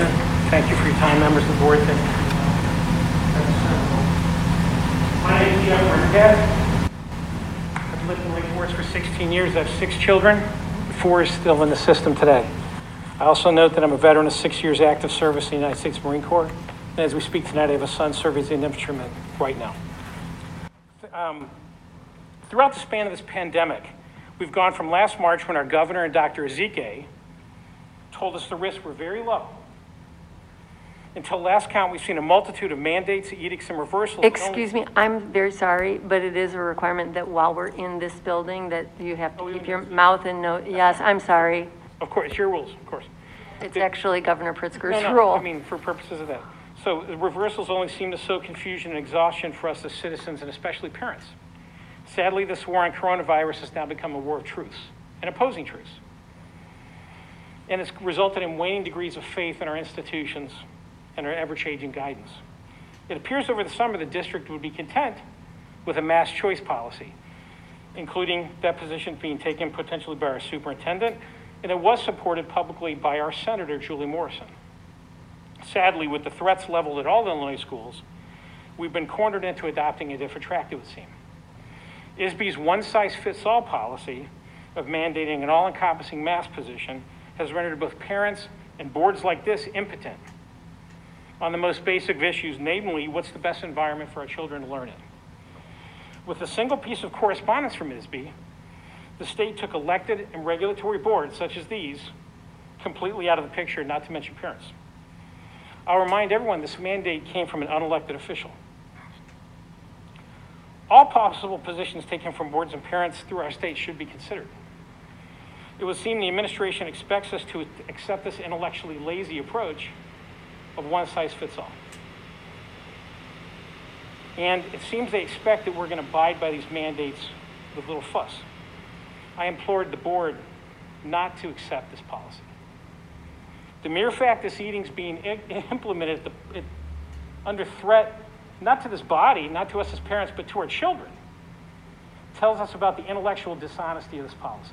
President. Thank you for your time, members of the board. Thank you. My name is Jeff Burnett. I've lived in the Lake Forest for 16 years. I have six children. Four is still in the system today. I also note that I'm a veteran of six years active service in the United States Marine Corps. And as we speak tonight, I have a son serving as an infantryman right now. Um, throughout the span of this pandemic, we've gone from last March when our governor and Dr. Ezike told us the risks were very low. Until last count, we've seen a multitude of mandates, edicts, and reversals. Excuse me, I'm very sorry, but it is a requirement that while we're in this building, that you have Oh, to we keep your mouth and no, yes, I'm sorry. Of course, it's your rules, of course. It's actually Governor No, Pritzker's no, rule. I mean, for purposes of that. So the reversals only seem to sow confusion and exhaustion for us as citizens and especially parents. Sadly, this war on coronavirus has now become a war of truths and opposing truths. And it's resulted in waning degrees of faith in our institutions and our ever-changing guidance. It appears over the summer the district would be content with a mass choice policy, including depositions being taken potentially by our superintendent, and it was supported publicly by our Senator, Julie Morrison. Sadly, with the threats leveled at all the Illinois schools, we've been cornered into adopting a different track, it would seem. ISB's one-size-fits-all policy of mandating an all-encompassing mass position has rendered both parents and boards like this impotent on the most basic issues, namely, what's the best environment for our children to learn in. With a single piece of correspondence from ISB, the state took elected and regulatory boards such as these completely out of the picture, not to mention parents. I'll remind everyone this mandate came from an unelected official. All possible positions taken from boards and parents through our state should be considered. It would seem the administration expects us to accept this intellectually lazy approach of one size fits all. And it seems they expect that we're going to abide by these mandates with little fuss. I implored the board not to accept this policy. The mere fact this eating's being implemented the, it, under threat, not to this body, not to us as parents, but to our children, tells us about the intellectual dishonesty of this policy.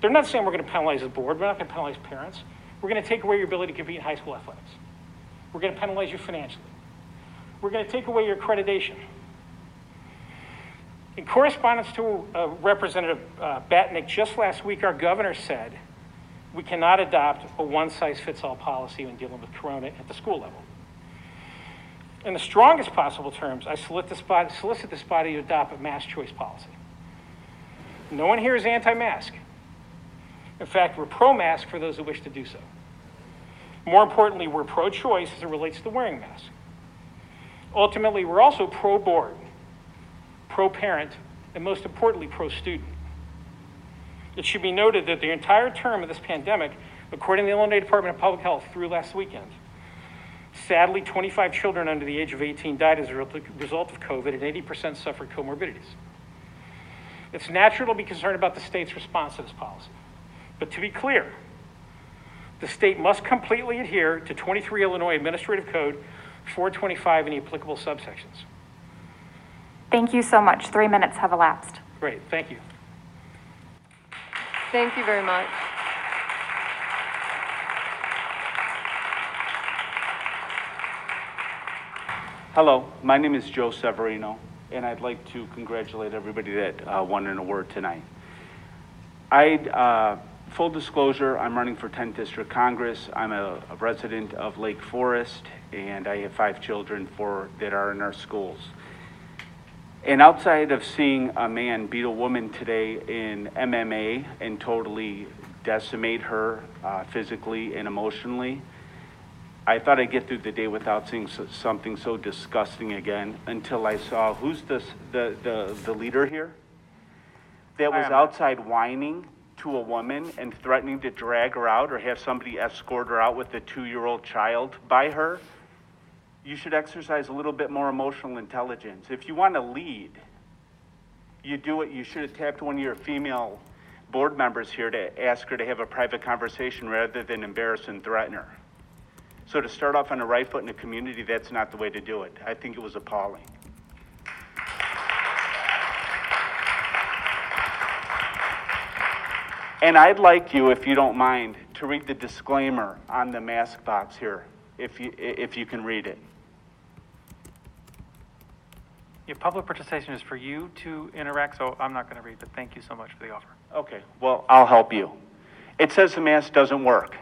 They're not saying we're going to penalize the board, we're not going to penalize parents. We're going to take away your ability to compete in high school athletics. We're going to penalize you financially. We're going to take away your accreditation. In correspondence to uh, Representative uh, Batinick just last week, our governor said we cannot adopt a one-size-fits-all policy when dealing with corona at the school level. In the strongest possible terms, I solicit this body, solicit this body to adopt a mass choice policy. No one here is anti-mask. In fact, we're pro-mask for those who wish to do so. More importantly, we're pro-choice as it relates to wearing masks. Ultimately, we're also pro-board, pro-parent, and most importantly, pro-student. It should be noted that the entire term of this pandemic, according to the Illinois Department of Public Health through last weekend, sadly, 25 children under the age of 18 died as a result of COVID, and 80% suffered comorbidities. It's natural to be concerned about the state's response to this policy. But to be clear, the state must completely adhere to 23 Illinois Administrative Code 425 and the applicable subsections. Thank you so much. Three minutes have elapsed. Great, thank you. Thank you very much. Hello, my name is Joe Severino, and I'd like to congratulate everybody that uh, won an award tonight. I, uh, full disclosure, I'm running for 10th District Congress. I'm a, a resident of Lake Forest, and I have five children for, that are in our schools. And outside of seeing a man beat a woman today in MMA and totally decimate her uh, physically and emotionally, I thought I'd get through the day without seeing so- something so disgusting again until I saw who's this, the, the, the leader here? That was outside whining to a woman and threatening to drag her out or have somebody escort her out with a two-year-old child by her. You should exercise a little bit more emotional intelligence. If you want to lead, you do it, you should have tapped one of your female board members here to ask her to have a private conversation rather than embarrass and threaten her. So to start off on the right foot in a community, that's not the way to do it. I think it was appalling. And I'd like you, if you don't mind, to read the disclaimer on the mask box here, if you, if you can read it. Your public participation is for you to interact, so I'm not going to read, but thank you so much for the offer. Okay, well, I'll help you. It says the mask doesn't work.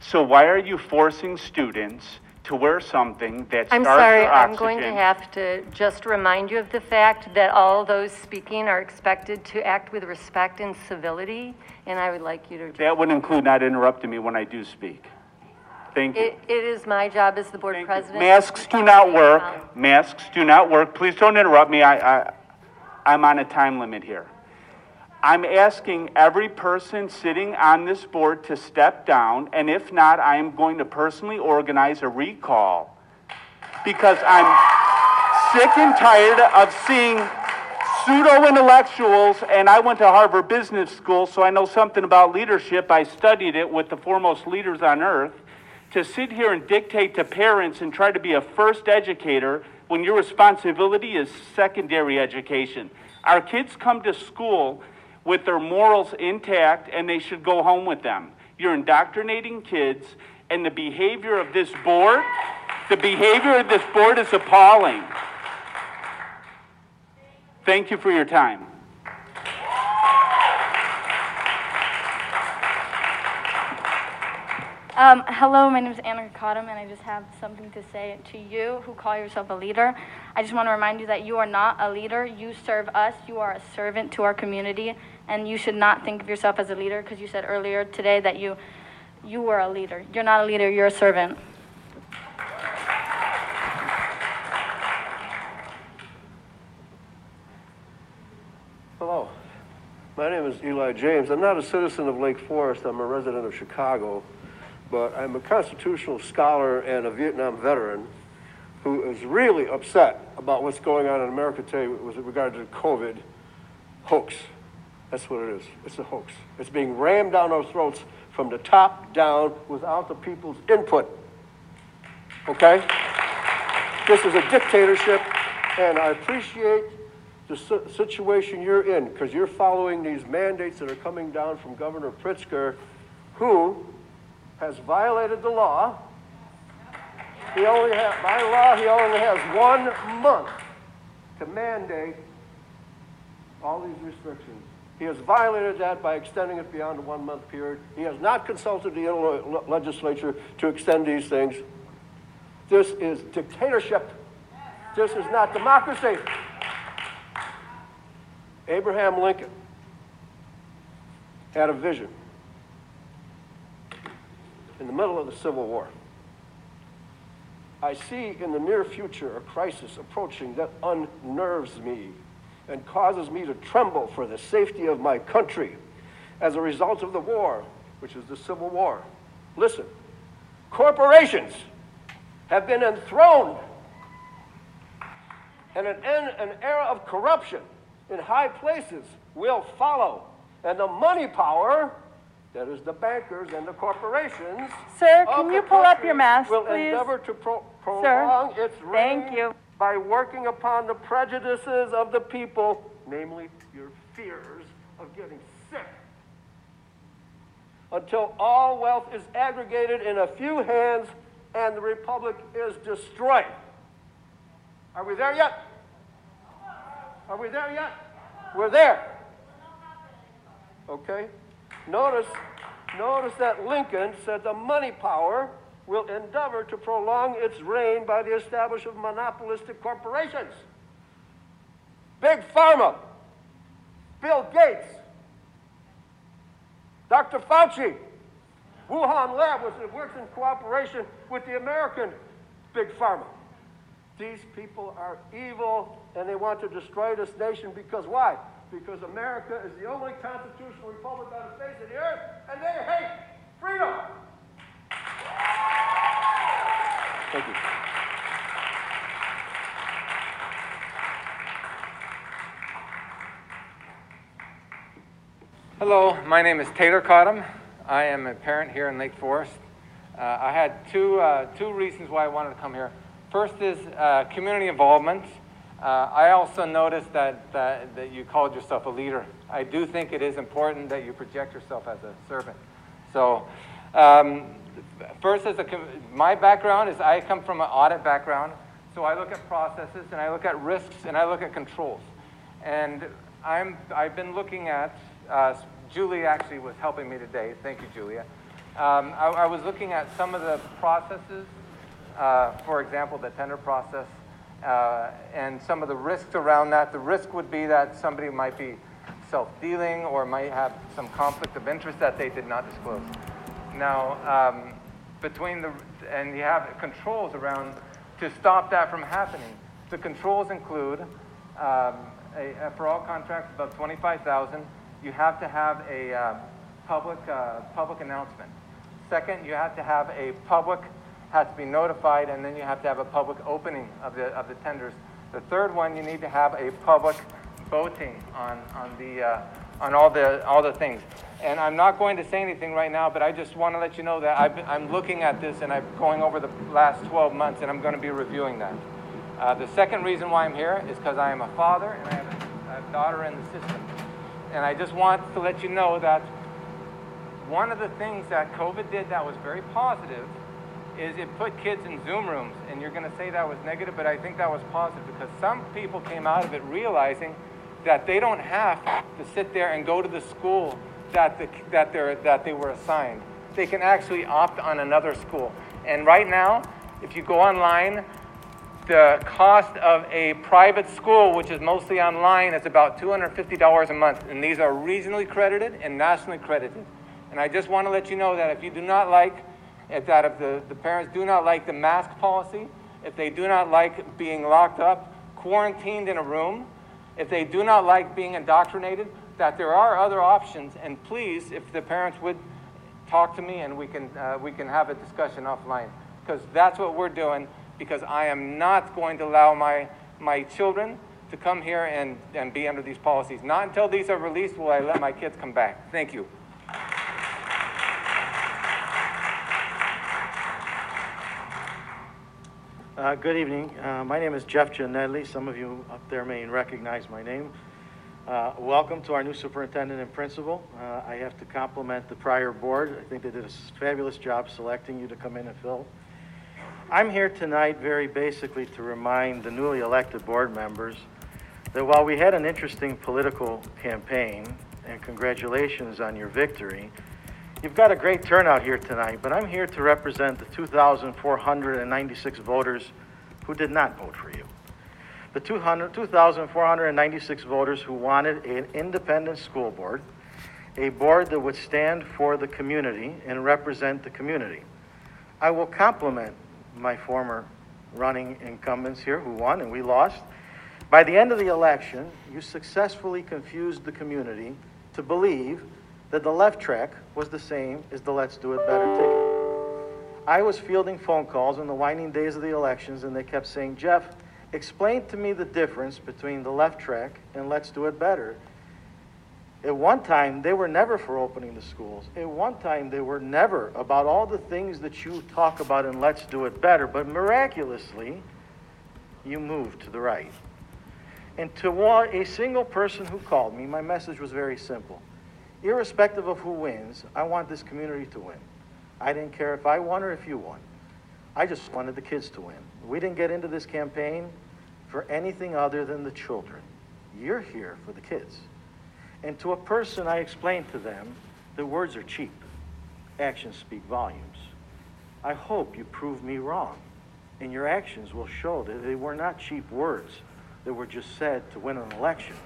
So why are you forcing students to wear something that I'm sorry? I'm going to have to just remind you of the fact that all those speaking are expected to act with respect and civility, and I would like you to, That would include not interrupting me when I do speak. Thank you. it, it is my job as the board Thank you. president. Masks do not work. Um, Masks do not work. Please don't interrupt me. I, I, I'm on a time limit here. I'm asking every person sitting on this board to step down, and if not, I am going to personally organize a recall because I'm sick and tired of seeing pseudo intellectuals, and I went to Harvard Business School, so I know something about leadership. I studied it with the foremost leaders on earth. To sit here and dictate to parents and try to be a first educator when your responsibility is secondary education. Our kids come to school with their morals intact, and they should go home with them. You're indoctrinating kids, and the behavior of this board, the behavior of this board is appalling. Thank you for your time. Um, hello, my name is Anna Cottom, and I just have something to say to you who call yourself a leader. I just want to remind you that you are not a leader. You serve us. You are a servant to our community, and you should not think of yourself as a leader because you said earlier today that you you were a leader. You're not a leader. You're a servant. Hello, my name is Eli James. I'm not a citizen of Lake Forest, I'm a resident of Chicago, but I'm a constitutional scholar and a Vietnam veteran who is really upset about what's going on in America today with regard to the COVID hoax. That's what it is. It's a hoax. It's being rammed down our throats from the top down without the people's input. Okay? This is a dictatorship, and I appreciate the situation you're in because you're following these mandates that are coming down from Governor Pritzker, who has violated the law. He only has, by law, he only has one month to mandate all these restrictions. He has violated that by extending it beyond a one month period. He has not consulted the Illinois legislature to extend these things. This is dictatorship. This is not democracy. Abraham Lincoln had a vision in the middle of the Civil War. I see in the near future a crisis approaching that unnerves me and causes me to tremble for the safety of my country as a result of the war, which is the Civil War. Listen, corporations have been enthroned and an, an era of corruption in high places will follow. And the money power, that is the bankers and the corporations. Sir, can you pull up your mask, Will please? endeavor to pro- prolong its reign Thank you. By working upon the prejudices of the people, namely your fears of getting sick, until all wealth is aggregated in a few hands and the republic is destroyed. Are we there yet? Are we there yet? We're there. Okay? Notice, notice that Lincoln said the money power will endeavor to prolong its reign by the establishment of monopolistic corporations. Big Pharma, Bill Gates, Dr. Fauci, Wuhan Lab was, works in cooperation with the American Big Pharma. These people are evil and they want to destroy this nation because why? Because America is the only constitutional republic on the face of the earth and they hate freedom. Thank you. Hello, my name is Taylor Cottom. I am a parent here in Lake Forest. Uh, I had two, uh, two reasons why I wanted to come here. First is uh, community involvement. Uh, I also noticed that, that, that you called yourself a leader. I do think it is important that you project yourself as a servant. So, um, first, as a, my background is I come from an audit background, so I look at processes and I look at risks and I look at controls. And I'm, I've been looking at, uh, Julie actually was helping me today. Thank you, Julia. Um, I, I was looking at some of the processes, uh, for example, the tender process, uh, and some of the risks around that. The risk would be that somebody might be self-dealing or might have some conflict of interest that they did not disclose. Now, um, between the, and you have controls around to stop that from happening. The controls include, um, a, a- for all contracts above 25,000, you have to have a uh, public, uh, public announcement. Second, you have to have a public, has to be notified, and then you have to have a public opening of the, of the tenders. The third one, you need to have a public voting on, on the, uh, on all the, all the things. And I'm not going to say anything right now, but I just want to let you know that I've, I'm looking at this and I'm going over the last 12 months and I'm going to be reviewing that. Uh, the second reason why I'm here is because I am a father and I have a, a daughter in the system. And I just want to let you know that one of the things that COVID did that was very positive is it put kids in Zoom rooms. And you're going to say that was negative, but I think that was positive because some people came out of it realizing that they don't have to sit there and go to the school that, the, that, they're, that they were assigned. They can actually opt on another school. And right now, if you go online, the cost of a private school, which is mostly online, is about $250 a month. And these are regionally credited and nationally credited. And I just want to let you know that if you do not like, if that if the, the parents do not like the mask policy, if they do not like being locked up, quarantined in a room, if they do not like being indoctrinated, that there are other options. And please, if the parents would talk to me and we can, uh, we can have a discussion offline. Because that's what we're doing, because I am not going to allow my, my children to come here and, and be under these policies. Not until these are released will I let my kids come back. Thank you. Uh, Good evening. Uh, My name is Jeff Janedli. Some of you up there may recognize my name. Uh, Welcome to our new superintendent and principal. Uh, I have to compliment the prior board. I think they did a fabulous job selecting you to come in and fill. I'm here tonight very basically to remind the newly elected board members that while we had an interesting political campaign, and congratulations on your victory, You've got a great turnout here tonight, but I'm here to represent the 2,496 voters who did not vote for you. The 200 2,496 voters who wanted an independent school board, a board that would stand for the community and represent the community. I will compliment my former running incumbents here who won and we lost. By the end of the election, you successfully confused the community to believe that the left track was the same as the Let's Do It Better ticket. I was fielding phone calls in the winding days of the elections, and they kept saying, Jeff, explain to me the difference between the left track and Let's Do It Better. At one time, they were never for opening the schools. At one time, they were never about all the things that you talk about in Let's Do It Better, but miraculously, you moved to the right. And to a single person who called me, my message was very simple. Irrespective of who wins, I want this community to win. I didn't care if I won or if you won. I just wanted the kids to win. We didn't get into this campaign for anything other than the children. You're here for the kids. And to a person, I explained to them that words are cheap, actions speak volumes. I hope you prove me wrong, and your actions will show that they were not cheap words that were just said to win an election,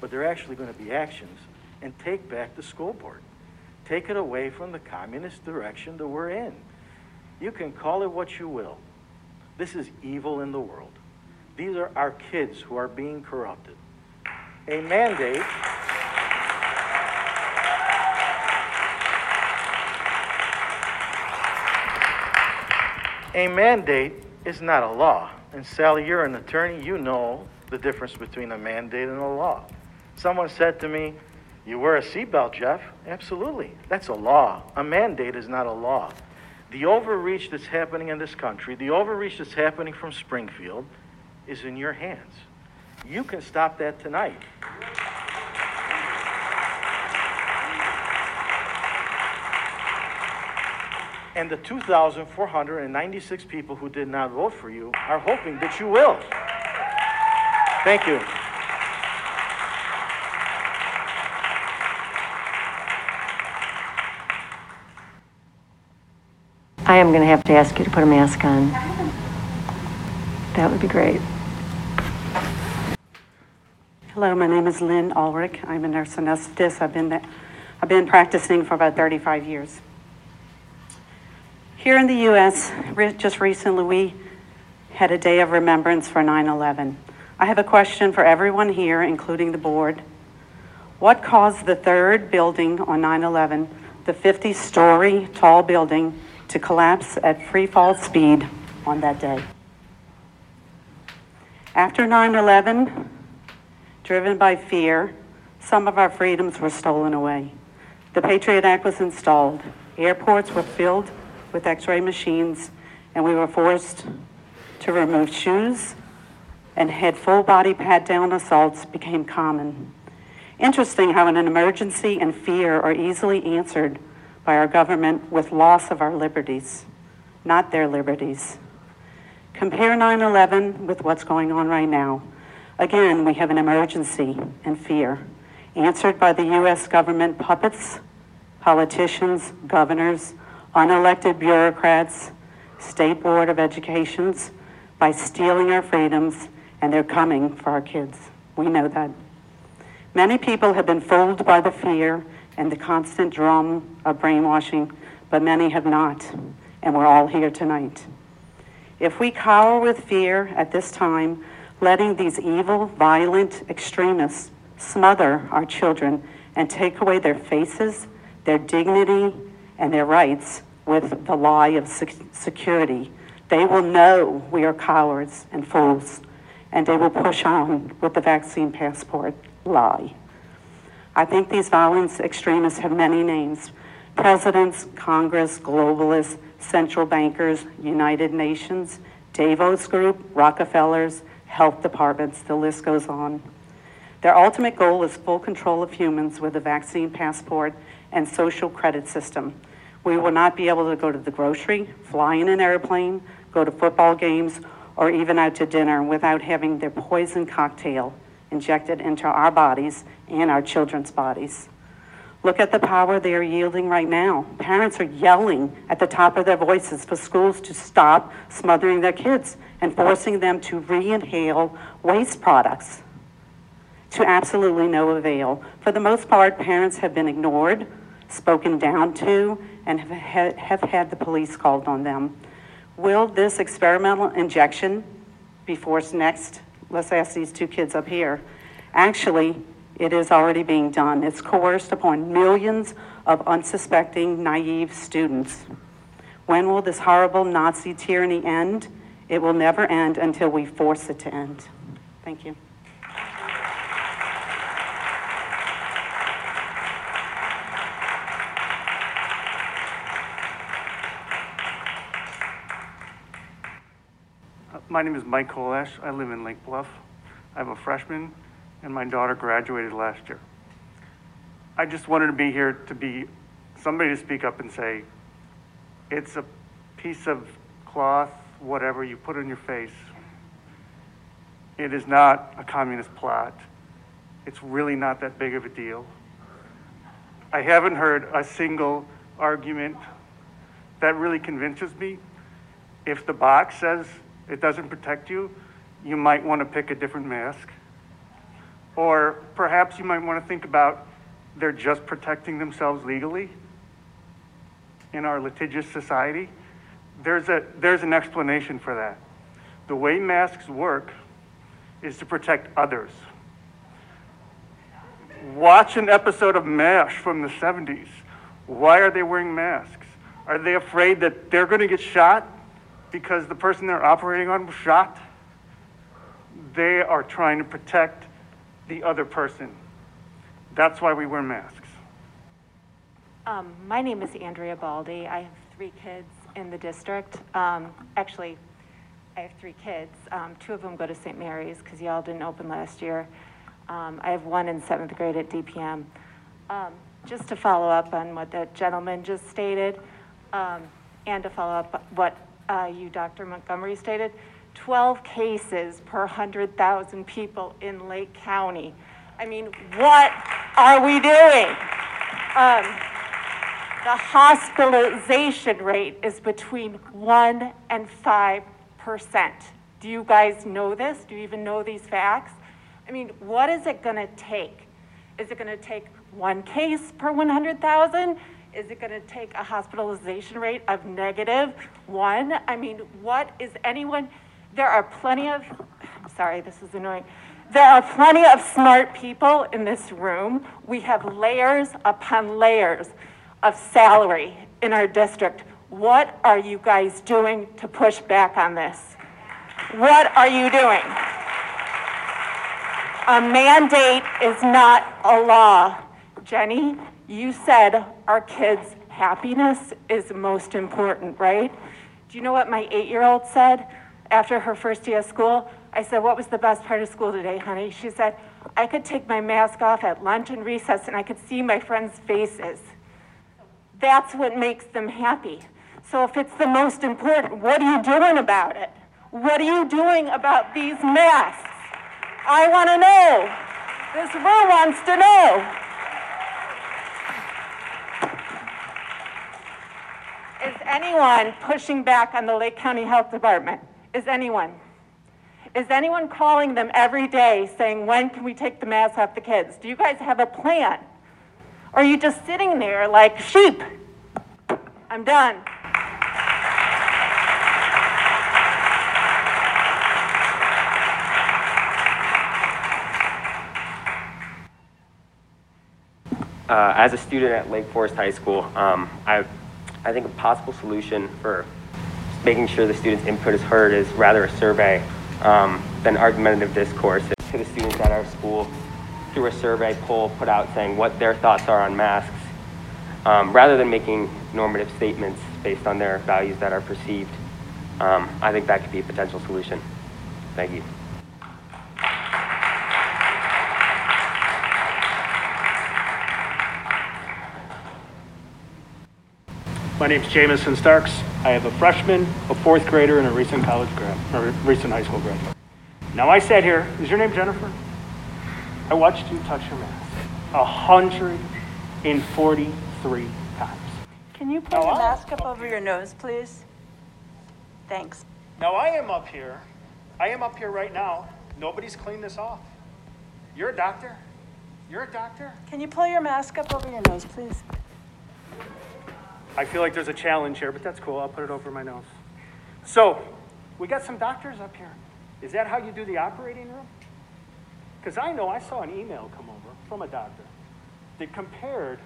but they're actually going to be actions and take back the school board. Take it away from the communist direction that we're in. You can call it what you will. This is evil in the world. These are our kids who are being corrupted. A mandate. A mandate is not a law. And Sally, you're an attorney. You know the difference between a mandate and a law. Someone said to me, You wear a seatbelt, Jeff? Absolutely. That's a law. A mandate is not a law. The overreach that's happening in this country, the overreach that's happening from Springfield, is in your hands. You can stop that tonight. And the 2,496 people who did not vote for you are hoping that you will. Thank you. I am going to have to ask you to put a mask on. That would be great. Hello, my name is Lynn Ulrich. I'm a nurse anesthetist. I've been, I've been practicing for about 35 years. Here in the U.S., just recently, we had a day of remembrance for 9 11. I have a question for everyone here, including the board. What caused the third building on 9 11, the 50 story tall building, to collapse at free fall speed on that day? After 9 11, driven by fear, some of our freedoms were stolen away. The Patriot Act was installed. Airports were filled with x ray machines, and we were forced to remove shoes and had full body pat down assaults became common. Interesting how in an emergency and fear are easily answered by our government with loss of our liberties, not their liberties. Compare 9 11 with what's going on right now. Again, we have an emergency and fear, answered by the U.S. government puppets, politicians, governors, unelected bureaucrats, State Board of Educations, by stealing our freedoms, and they're coming for our kids. We know that. Many people have been fooled by the fear and the constant drum of brainwashing, but many have not, and we're all here tonight. If we cower with fear at this time, letting these evil, violent extremists smother our children and take away their faces, their dignity, and their rights with the lie of security, they will know we are cowards and fools, and they will push on with the vaccine passport lie. I think these violence extremists have many names presidents, Congress, globalists, central bankers, United Nations, Davos Group, Rockefellers, health departments, the list goes on. Their ultimate goal is full control of humans with a vaccine passport and social credit system. We will not be able to go to the grocery, fly in an airplane, go to football games, or even out to dinner without having their poison cocktail injected into our bodies and our children's bodies. Look at the power they are yielding right now. Parents are yelling at the top of their voices for schools to stop smothering their kids and forcing them to re inhale waste products to absolutely no avail. For the most part, parents have been ignored, spoken down to, and have have had the police called on them. Will this experimental injection be forced next? Let's ask these two kids up here. Actually, it is already being done. It's coerced upon millions of unsuspecting, naive students. When will this horrible Nazi tyranny end? It will never end until we force it to end. Thank you. My name is Mike Kolash. I live in Lake Bluff. I'm a freshman, and my daughter graduated last year. I just wanted to be here to be somebody to speak up and say, it's a piece of cloth, whatever you put on your face. It is not a communist plot. It's really not that big of a deal. I haven't heard a single argument that really convinces me. If the box says it doesn't protect you, you might want to pick a different mask. Or perhaps you might want to think about they're just protecting themselves legally in our litigious society. There's, a, there's an explanation for that. The way masks work is to protect others. Watch an episode of MASH from the 70s. Why are they wearing masks? Are they afraid that they're going to get shot because the person they're operating on was shot? They are trying to protect the other person. That's why we wear masks. Um, my name is Andrea Baldy. I have three kids in the district. Um, actually, I have three kids. Um, two of them go to St. Mary's because y'all didn't open last year. Um, I have one in seventh grade at DPM. Um, just to follow up on what that gentleman just stated, um, and to follow up what uh, you, Dr. Montgomery, stated, 12 cases per 100,000 people in Lake County. I mean, what are we doing? Um, the hospitalization rate is between 1 and 5 percent. Do you guys know this? Do you even know these facts? I mean, what is it going to take? Is it going to take one case per 100,000? Is it going to take a hospitalization rate of negative one? I mean, what is anyone? There are plenty of, I'm sorry, this is annoying. There are plenty of smart people in this room. We have layers upon layers of salary in our district. What are you guys doing to push back on this? What are you doing? A mandate is not a law. Jenny, you said our kids' happiness is most important, right? Do you know what my eight year old said after her first day of school? I said, What was the best part of school today, honey? She said, I could take my mask off at lunch and recess and I could see my friends' faces. That's what makes them happy. So if it's the most important, what are you doing about it? What are you doing about these masks? I want to know. This room wants to know. Is anyone pushing back on the Lake County Health Department? Is anyone? Is anyone calling them every day saying, when can we take the masks off the kids? Do you guys have a plan? Or are you just sitting there like sheep? I'm done. Uh, as a student at Lake Forest High School, um, I, I think a possible solution for making sure the students' input is heard is rather a survey um, than argumentative discourse to the students at our school through a survey poll put out saying what their thoughts are on masks, um, rather than making normative statements based on their values that are perceived. Um, I think that could be a potential solution. Thank you. My name's Jamison Starks. I have a freshman, a fourth grader, and a recent college grad, or recent high school graduate. Now I sat here, is your name Jennifer? I watched you touch your mask 143 times. Can you put your mask up over your nose, please? Thanks. Now I am up here, I am up here right now. Nobody's cleaned this off. You're a doctor. You're a doctor. Can you pull your mask up over your nose, please? I feel like there's a challenge here, but that's cool. I'll put it over my nose. So, we got some doctors up here. Is that how you do the operating room? Because I know I saw an email come over from a doctor that compared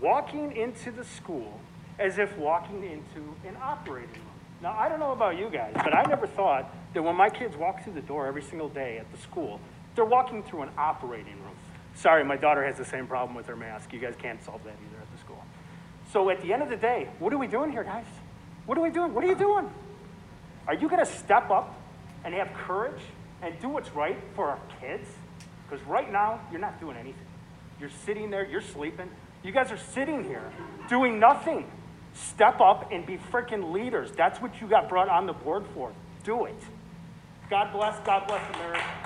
walking into the school as if walking into an operating room. Now, I don't know about you guys, but I never thought that when my kids walk through the door every single day at the school, they're walking through an operating room. Sorry, my daughter has the same problem with her mask. You guys can't solve that either. So at the end of the day, what are we doing here, guys? What are we doing? What are you doing? Are you going to step up and have courage and do what's right for our kids? Because right now, you're not doing anything. You're sitting there, you're sleeping. You guys are sitting here doing nothing. Step up and be freaking leaders. That's what you got brought on the board for. Do it. God bless, God bless America.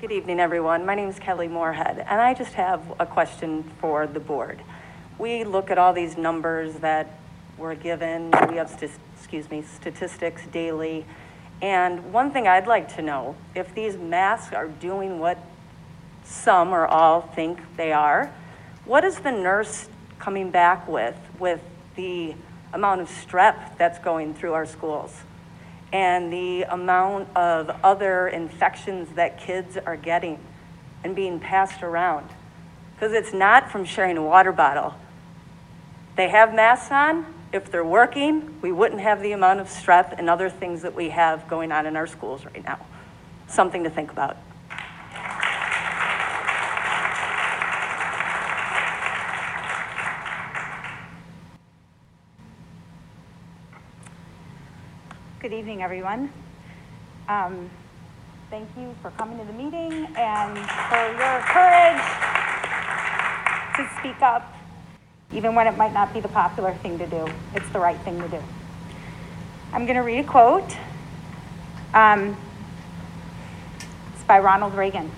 Good evening, everyone. My name is Kelly Moorhead, and I just have a question for the board. We look at all these numbers that were given, we have, st- excuse me, statistics daily, and one thing I'd like to know, if these masks are doing what some or all think they are, what is the nurse coming back with, with the amount of strep that's going through our schools? And the amount of other infections that kids are getting and being passed around. Because it's not from sharing a water bottle. They have masks on. If they're working, we wouldn't have the amount of strep and other things that we have going on in our schools right now. Something to think about. Good evening, everyone. Um, thank you for coming to the meeting and for your courage to speak up, even when it might not be the popular thing to do. It's the right thing to do. I'm going to read a quote. Um, it's by Ronald Reagan.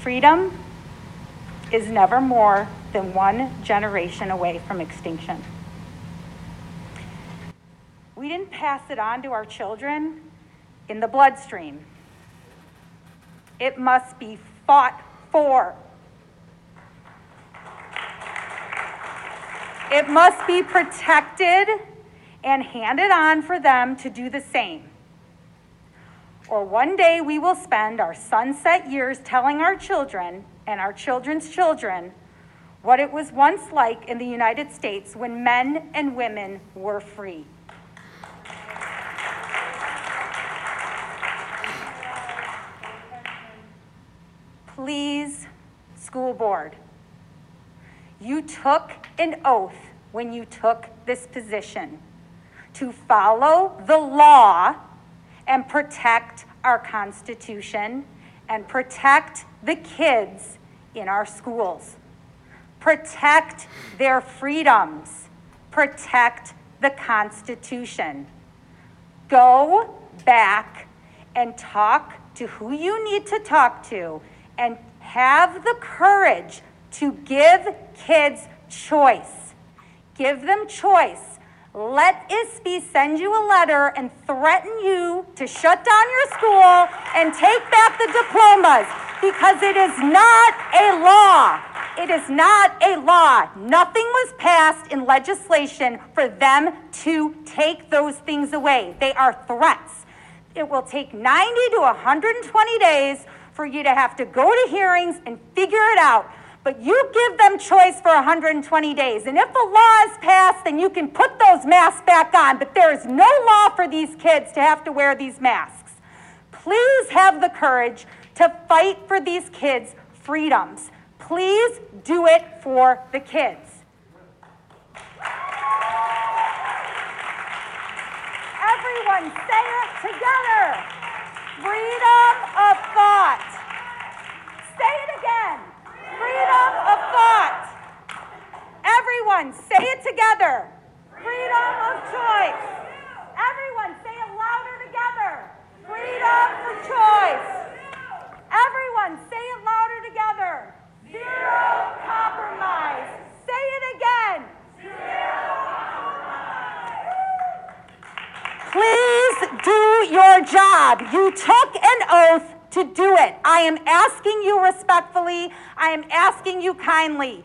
Freedom is never more than one generation away from extinction. Didn't pass it on to our children in the bloodstream. It must be fought for. It must be protected and handed on for them to do the same. Or one day we will spend our sunset years telling our children and our children's children what it was once like in the United States when men and women were free. Please, school board, you took an oath when you took this position to follow the law and protect our Constitution and protect the kids in our schools. Protect their freedoms. Protect the Constitution. Go back and talk to who you need to talk to and have the courage to give kids choice. Give them choice. Let ISB send you a letter and threaten you to shut down your school and take back the diplomas because it is not a law. It is not a law. Nothing was passed in legislation for them to take those things away. They are threats. It will take 90 to 120 days for you to have to go to hearings and figure it out. But you give them choice for 120 days. And if a law is passed, then you can put those masks back on. But there is no law for these kids to have to wear these masks. Please have the courage to fight for these kids' freedoms. Please do it for the kids. Everyone say it together. Freedom of thought. Say it again. Freedom of thought. Everyone say it together. Freedom of choice. Everyone say it louder together. Freedom of choice. Everyone say it louder together. Zero compromise. Say it again. Please do your job. You took an oath to do it. I am asking you respectfully. I am asking you kindly.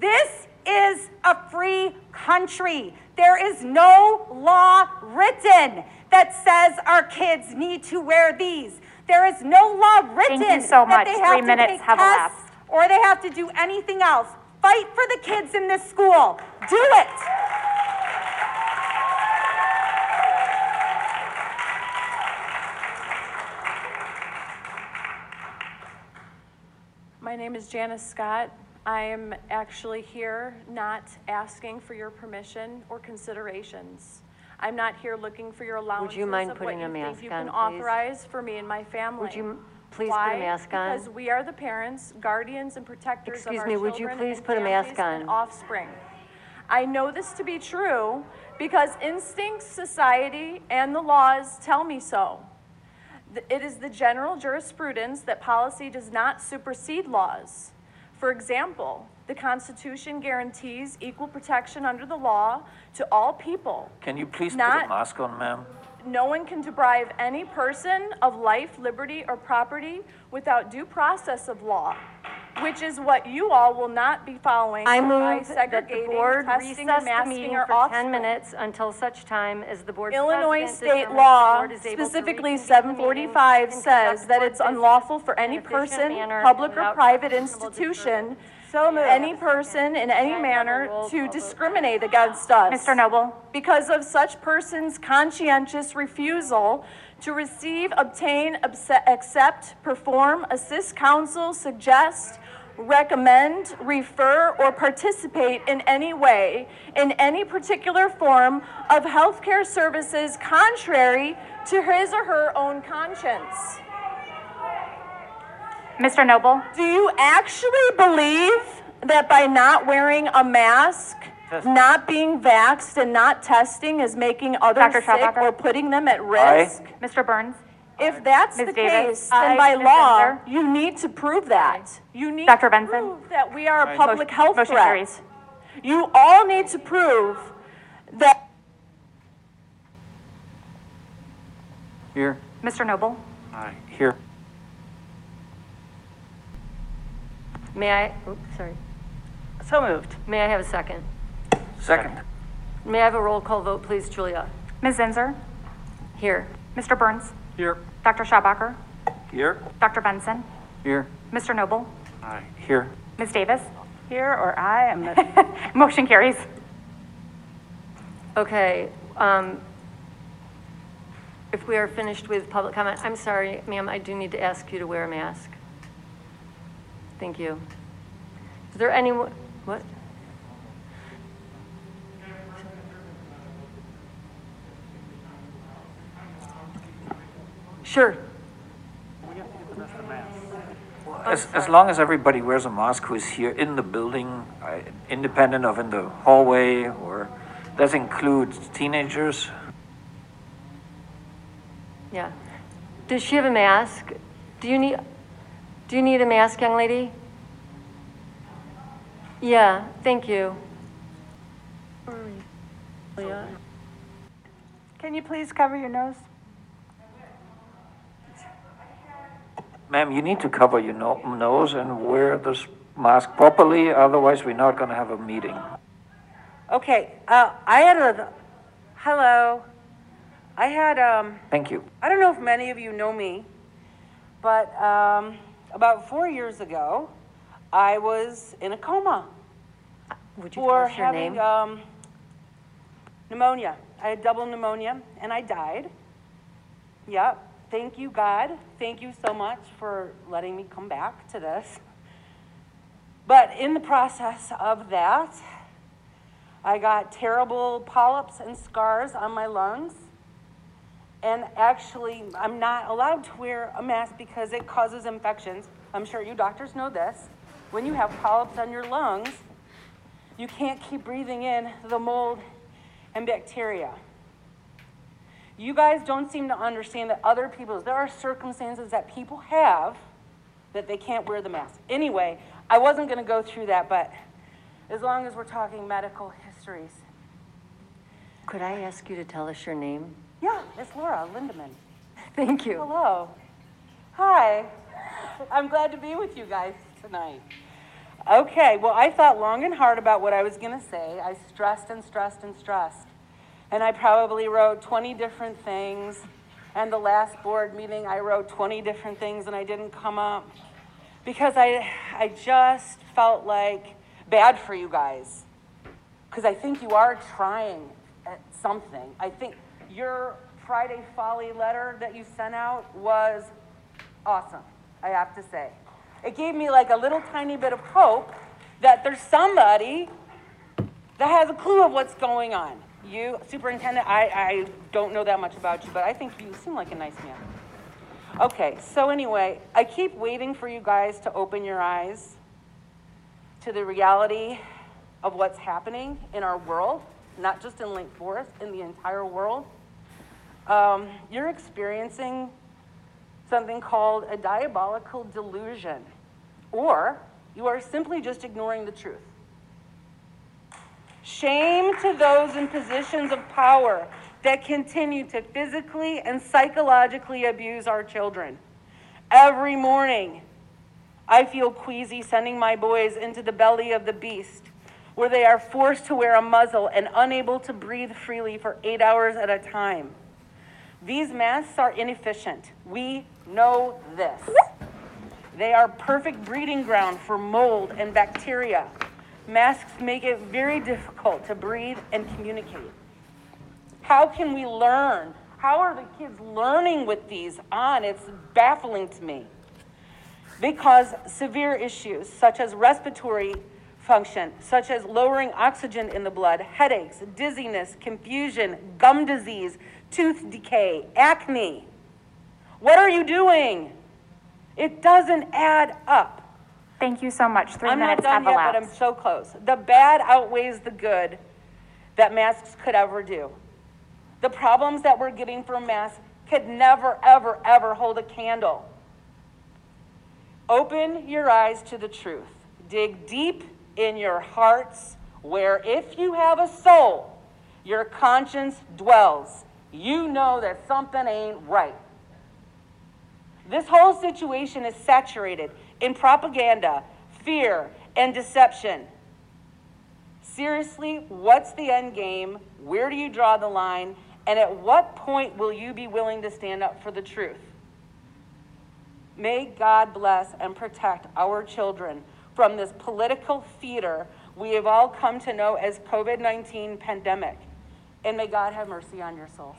This is a free country. There is no law written that says our kids need to wear these. There is no law written you so that much. they Three to minutes take have tests elapsed. or they have to do anything else. Fight for the kids in this school. Do it. Name is Janice Scott. I am actually here not asking for your permission or considerations. I'm not here looking for your allowances you mind of what putting you a think mask you on, can please? authorize for me and my family. Would you please put a Why? mask on? Because we are the parents, guardians, and protectors of our. Excuse me, would you children please and put a mask families and on? offspring. I know this to be true because instinct, society, and the laws tell me so. It is the general jurisprudence that policy does not supersede laws. For example, the Constitution guarantees equal protection under the law to all people. Can you please put Not- a mask on, ma'am? No one can deprive any person of life, liberty, or property without due process of law, which is what you all will not be following I by move that the segregating, board testing, recess and the masking meeting for 10 offspring. minutes until such time as the board Illinois president state determines law, board is able to specifically reconvene the meeting 745, and says conduct that board it's business unlawful for in any efficient person, manner public or without private unreasonable institution, disturbance. any person in any manner to discriminate against us. Mr. Noble. Because of such person's conscientious refusal to receive, obtain, abse- accept, perform, assist counsel, suggest, recommend, refer, or participate in any way in any particular form of healthcare services contrary to his or her own conscience. Mr. Noble? Do you actually believe that by not wearing a mask, not being vaxxed, and not testing is making others Dr. sick or putting them at risk? Mr. Burns? If that's Ms. the Davis? case, then Aye. by Ms. law, Zinser? you need to prove that. You need Dr. to Benson? prove that we are a public Motion- health motion threat. carries. You all need to prove that Here. Mr. Noble? Aye. Here. May I, oops, sorry. So moved. May I have a second? Second. May I have a roll call vote, please, Julia? Ms. Zinser? Here. Mr. Burns? Here. Dr. Schaubacher? Here. Dr. Benson? Here. Mr. Noble? Aye. Here. Ms. Davis? Here or I am the, Motion carries. Okay, um, if we are finished with public comment, I'm sorry, ma'am, I do need to ask you to wear a mask. Thank you. Is there anyone, what? Sure. As, as long as everybody wears a mask who's here in the building, uh, independent of in the hallway, or does include teenagers. Yeah. Does she have a mask? Do you need, do you need a mask, young lady? Yeah, thank you. can you please cover your nose? Ma'am, you need to cover your no- nose and wear this mask properly, otherwise we're not gonna have a meeting. Okay, uh, I had a, hello. I had, um, Thank you. I don't know if many of you know me, but, um, about four years ago, I was in a coma Would you for tell us your having, name? um, pneumonia. I had double pneumonia and I died. Yep. Thank you, God. Thank you so much for letting me come back to this. But in the process of that, I got terrible polyps and scars on my lungs. And actually, I'm not allowed to wear a mask because it causes infections. I'm sure you doctors know this. When you have polyps on your lungs, you can't keep breathing in the mold and bacteria. You guys don't seem to understand that other people's, there are circumstances that people have that they can't wear the mask. Anyway, I wasn't going to go through that, but as long as we're talking medical histories. Could I ask you to tell us your name? Yeah, it's Laura Lindeman. Thank you. Hello. Hi. I'm glad to be with you guys tonight. Okay, well, I thought long and hard about what I was going to say. I stressed and stressed and stressed. And I probably wrote 20 different things. And the last board meeting, I wrote 20 different things and I didn't come up because I, I just felt like bad for you guys. Because I think you are trying at something. I think your Friday Folly letter that you sent out was awesome, I have to say. It gave me like a little tiny bit of hope that there's somebody that has a clue of what's going on. You, superintendent, I, I don't know that much about you, but I think you seem like a nice man. Okay, so anyway, I keep waiting for you guys to open your eyes to the reality of what's happening in our world, not just in Lake Forest, in the entire world. Um, you're experiencing something called a diabolical delusion, or you are simply just ignoring the truth. Shame to those in positions of power that continue to physically and psychologically abuse our children. Every morning, I feel queasy sending my boys into the belly of the beast, where they are forced to wear a muzzle and unable to breathe freely for eight hours at a time. These masks are inefficient. We know this. They are perfect breeding ground for mold and bacteria. Masks make it very difficult to breathe and communicate. How can we learn? How are the kids learning with these on? It's baffling to me. They cause severe issues such as respiratory function, such as lowering oxygen in the blood, headaches, dizziness, confusion, gum disease, tooth decay, acne. What are you doing? It doesn't add up. Thank you so much. 3 I'm minutes not done have yet, but I'm so close. The bad outweighs the good that masks could ever do. The problems that we're getting from masks could never, ever, ever hold a candle. Open your eyes to the truth. Dig deep in your hearts, where if you have a soul, your conscience dwells. You know that something ain't right. This whole situation is saturated in propaganda, fear, and deception. Seriously, what's the end game? Where do you draw the line? And at what point will you be willing to stand up for the truth? May God bless and protect our children from this political theater we have all come to know as COVID 19 pandemic. And may God have mercy on your souls.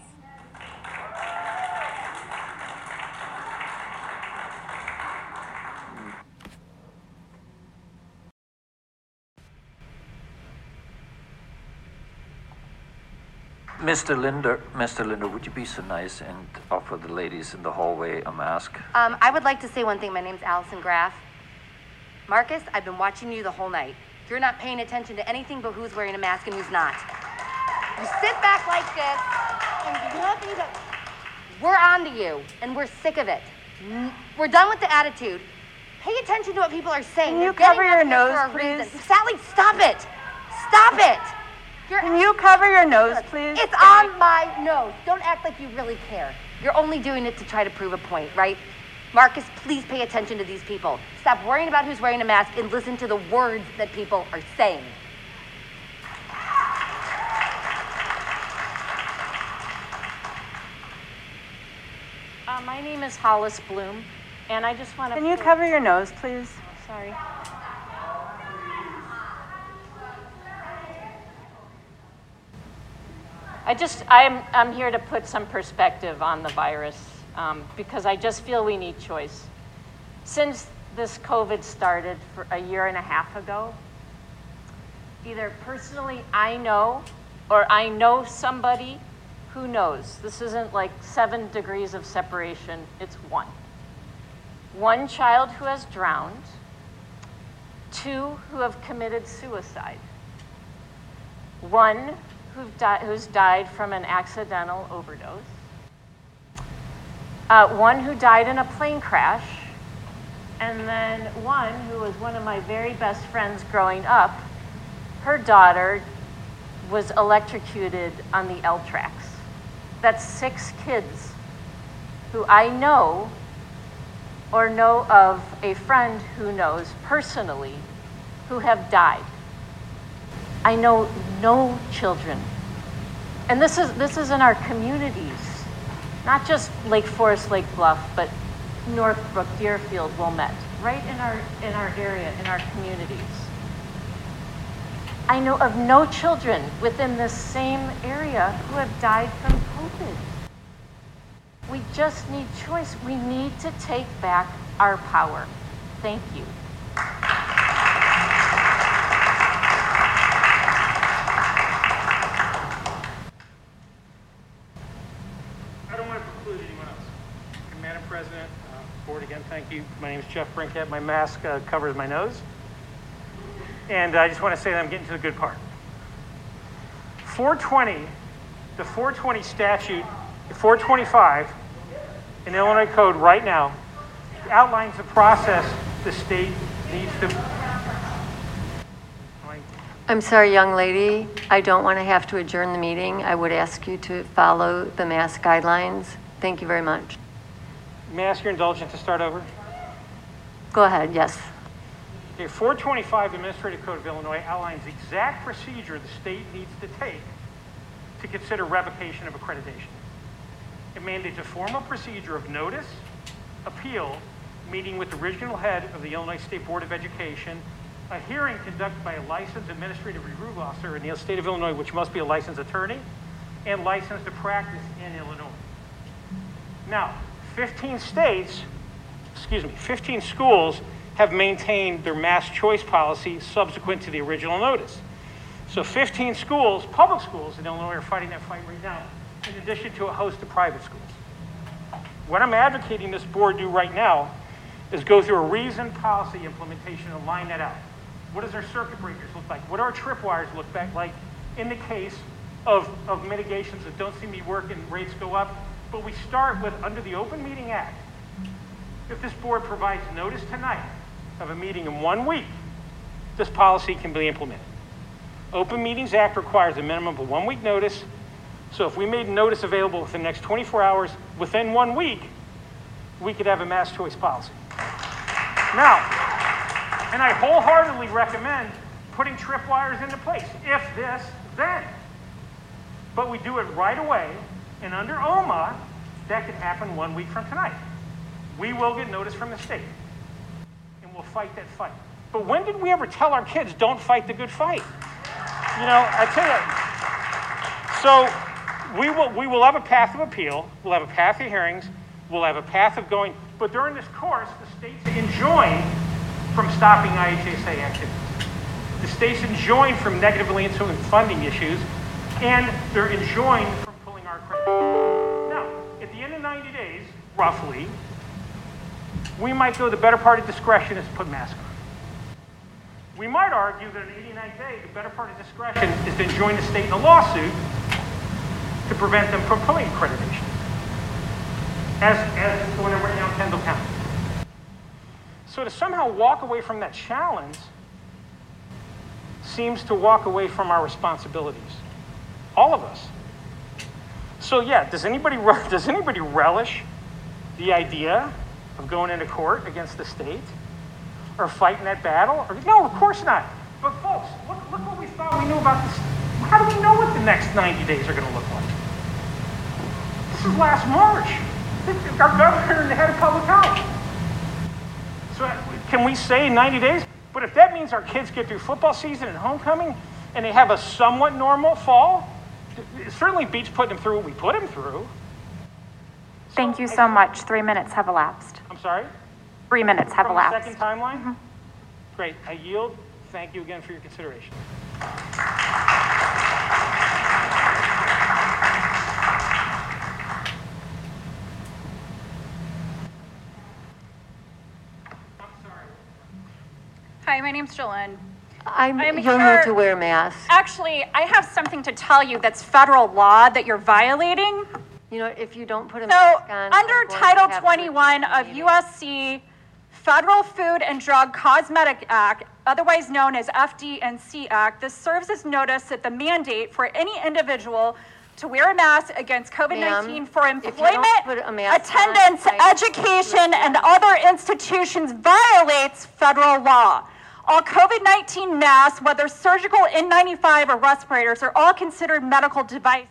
Mr. Linder, Mr. Linder, would you be so nice and offer the ladies in the hallway a mask? Um, I would like to say one thing. My name's Allison Graff. Marcus, I've been watching you the whole night. You're not paying attention to anything but who's wearing a mask and who's not. You sit back like this and you look and you we're on to you and we're sick of it. We're done with the attitude. Pay attention to what people are saying. Can you They're cover your nose, please? reason. Sally, stop it. Stop it. You're Can you cover your nose, please? it's on my nose. Don't act like you really care. You're only doing it to try to prove a point, right? Marcus, please pay attention to these people. Stop worrying about who's wearing a mask and listen to the words that people are saying. Uh, my name is Hollis Bloom, and I just want to. Can you cover your nose, please? Sorry. I just, I'm, I'm here to put some perspective on the virus um, because I just feel we need choice. Since this COVID started for a year and a half ago, either personally I know or I know somebody who knows. This isn't like seven degrees of separation, it's one. One child who has drowned, two who have committed suicide, one who di- who's died from an accidental overdose, uh, one who died in a plane crash, and then one who was one of my very best friends growing up. Her daughter was electrocuted on the L tracks. That's six kids who I know or know of a friend who knows personally who have died. I know no children. And this is this is in our communities, not just Lake Forest, Lake Bluff, but Northbrook, Deerfield, Wilmette, right in our in our area, in our communities. I know of no children within this same area who have died from COVID. We just need choice. We need to take back our power. Thank you. I don't want to preclude anyone else. Madam President, uh, Board, again, thank you. My name is Jeff Brinkett. My mask uh, covers my nose. And I just want to say that I'm getting to the good part. 420, the 420 statute, 425 in Illinois Code right now outlines the process the state needs to. I'm sorry, young lady, I don't want to have to adjourn the meeting. I would ask you to follow the mask guidelines. Thank you very much. May I ask your indulgence to start over? Go ahead, yes. Okay, 425 Administrative Code of Illinois outlines the exact procedure the state needs to take to consider revocation of accreditation. It mandates a formal procedure of notice, appeal, meeting with the regional head of the Illinois State Board of Education, a hearing conducted by a licensed administrative review officer in the state of Illinois, which must be a licensed attorney, and licensed to practice in Illinois. Now, 15 states excuse me, 15 schools have maintained their mass choice policy subsequent to the original notice. So 15 schools, public schools in Illinois are fighting that fight right now, in addition to a host of private schools. What I'm advocating this board do right now is go through a reasoned policy implementation and line that out. What does our circuit breakers look like? What do our tripwires look back like in the case of, of mitigations that don't seem to be working, rates go up? But we start with, under the Open Meeting Act, if this board provides notice tonight of a meeting in one week, this policy can be implemented. Open Meetings Act requires a minimum of one-week notice. So if we made notice available within the next 24 hours, within one week, we could have a mass choice policy. Now, and I wholeheartedly recommend putting tripwires into place. If this, then. But we do it right away, and under OMA, that could happen one week from tonight. We will get notice from the state, and we'll fight that fight. But when did we ever tell our kids, don't fight the good fight? You know, I tell you. So we will, we will have a path of appeal, we'll have a path of hearings, we'll have a path of going, but during this course, the states enjoined from stopping IHSA activities. The states enjoined from negatively influencing funding issues, and they're enjoined Now, at the end of 90 days, roughly, we might go the better part of discretion is to put masks on. We might argue that in 89 days, the better part of discretion is to join the state in a lawsuit to prevent them from pulling accreditation, as, as is going on right now in Kendall County. So to somehow walk away from that challenge seems to walk away from our responsibilities, all of us. So yeah, does anybody does anybody relish the idea of going into court against the state? or fighting that battle? Or, no, of course not. But folks, look, look what we thought we knew about this. How do we know what the next 90 days are going to look like? This is last March. Our governor and the head of public health. So uh, can we say 90 days? But if that means our kids get through football season and homecoming and they have a somewhat normal fall, certainly beats putting them through what we put them through. Thank you so much. Three minutes have elapsed. I'm sorry? Three minutes have From the elapsed. second timeline? Mm-hmm. Great, I yield. Thank you again for your consideration. Hi, my name's Jolene. I'm, I'm you'll here- need to wear a mask. Actually, I have something to tell you that's federal law that you're violating. You know, if you don't put a So, mask on. under I'm going to Title 21 of USC Federal Food and Drug Cosmetic Act, otherwise known as FD&C Act, this serves as notice that the mandate for any individual to wear a mask against COVID-19 for if you don't employment, put a mask on, attendance, education, and other institutions violates federal law. All COVID-19 masks, whether surgical N95 or respirators, are all considered medical devices.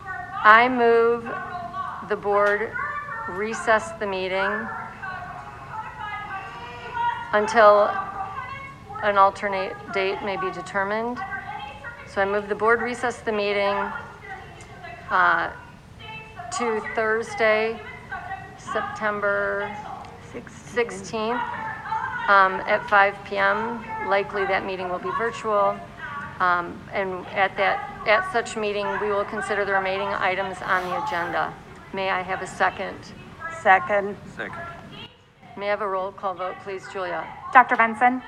I move the board recess the meeting until an alternate date may be determined. So I move the board recess the meeting uh, to Thursday, September 16th um, at 5 PM. Likely that meeting will be virtual. Um, And at that, at such meeting, we will consider the remaining items on the agenda. May I have a second? Second. Second. May I have a roll call vote, please, Julia? Dr. Benson?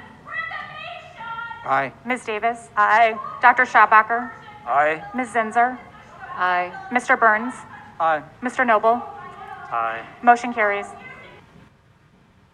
Aye. Ms. Davis? Aye. Dr. Schaubacher? Aye. Ms. Zinser? Aye. Mr. Burns? Aye. Mr. Noble? Aye. Motion carries.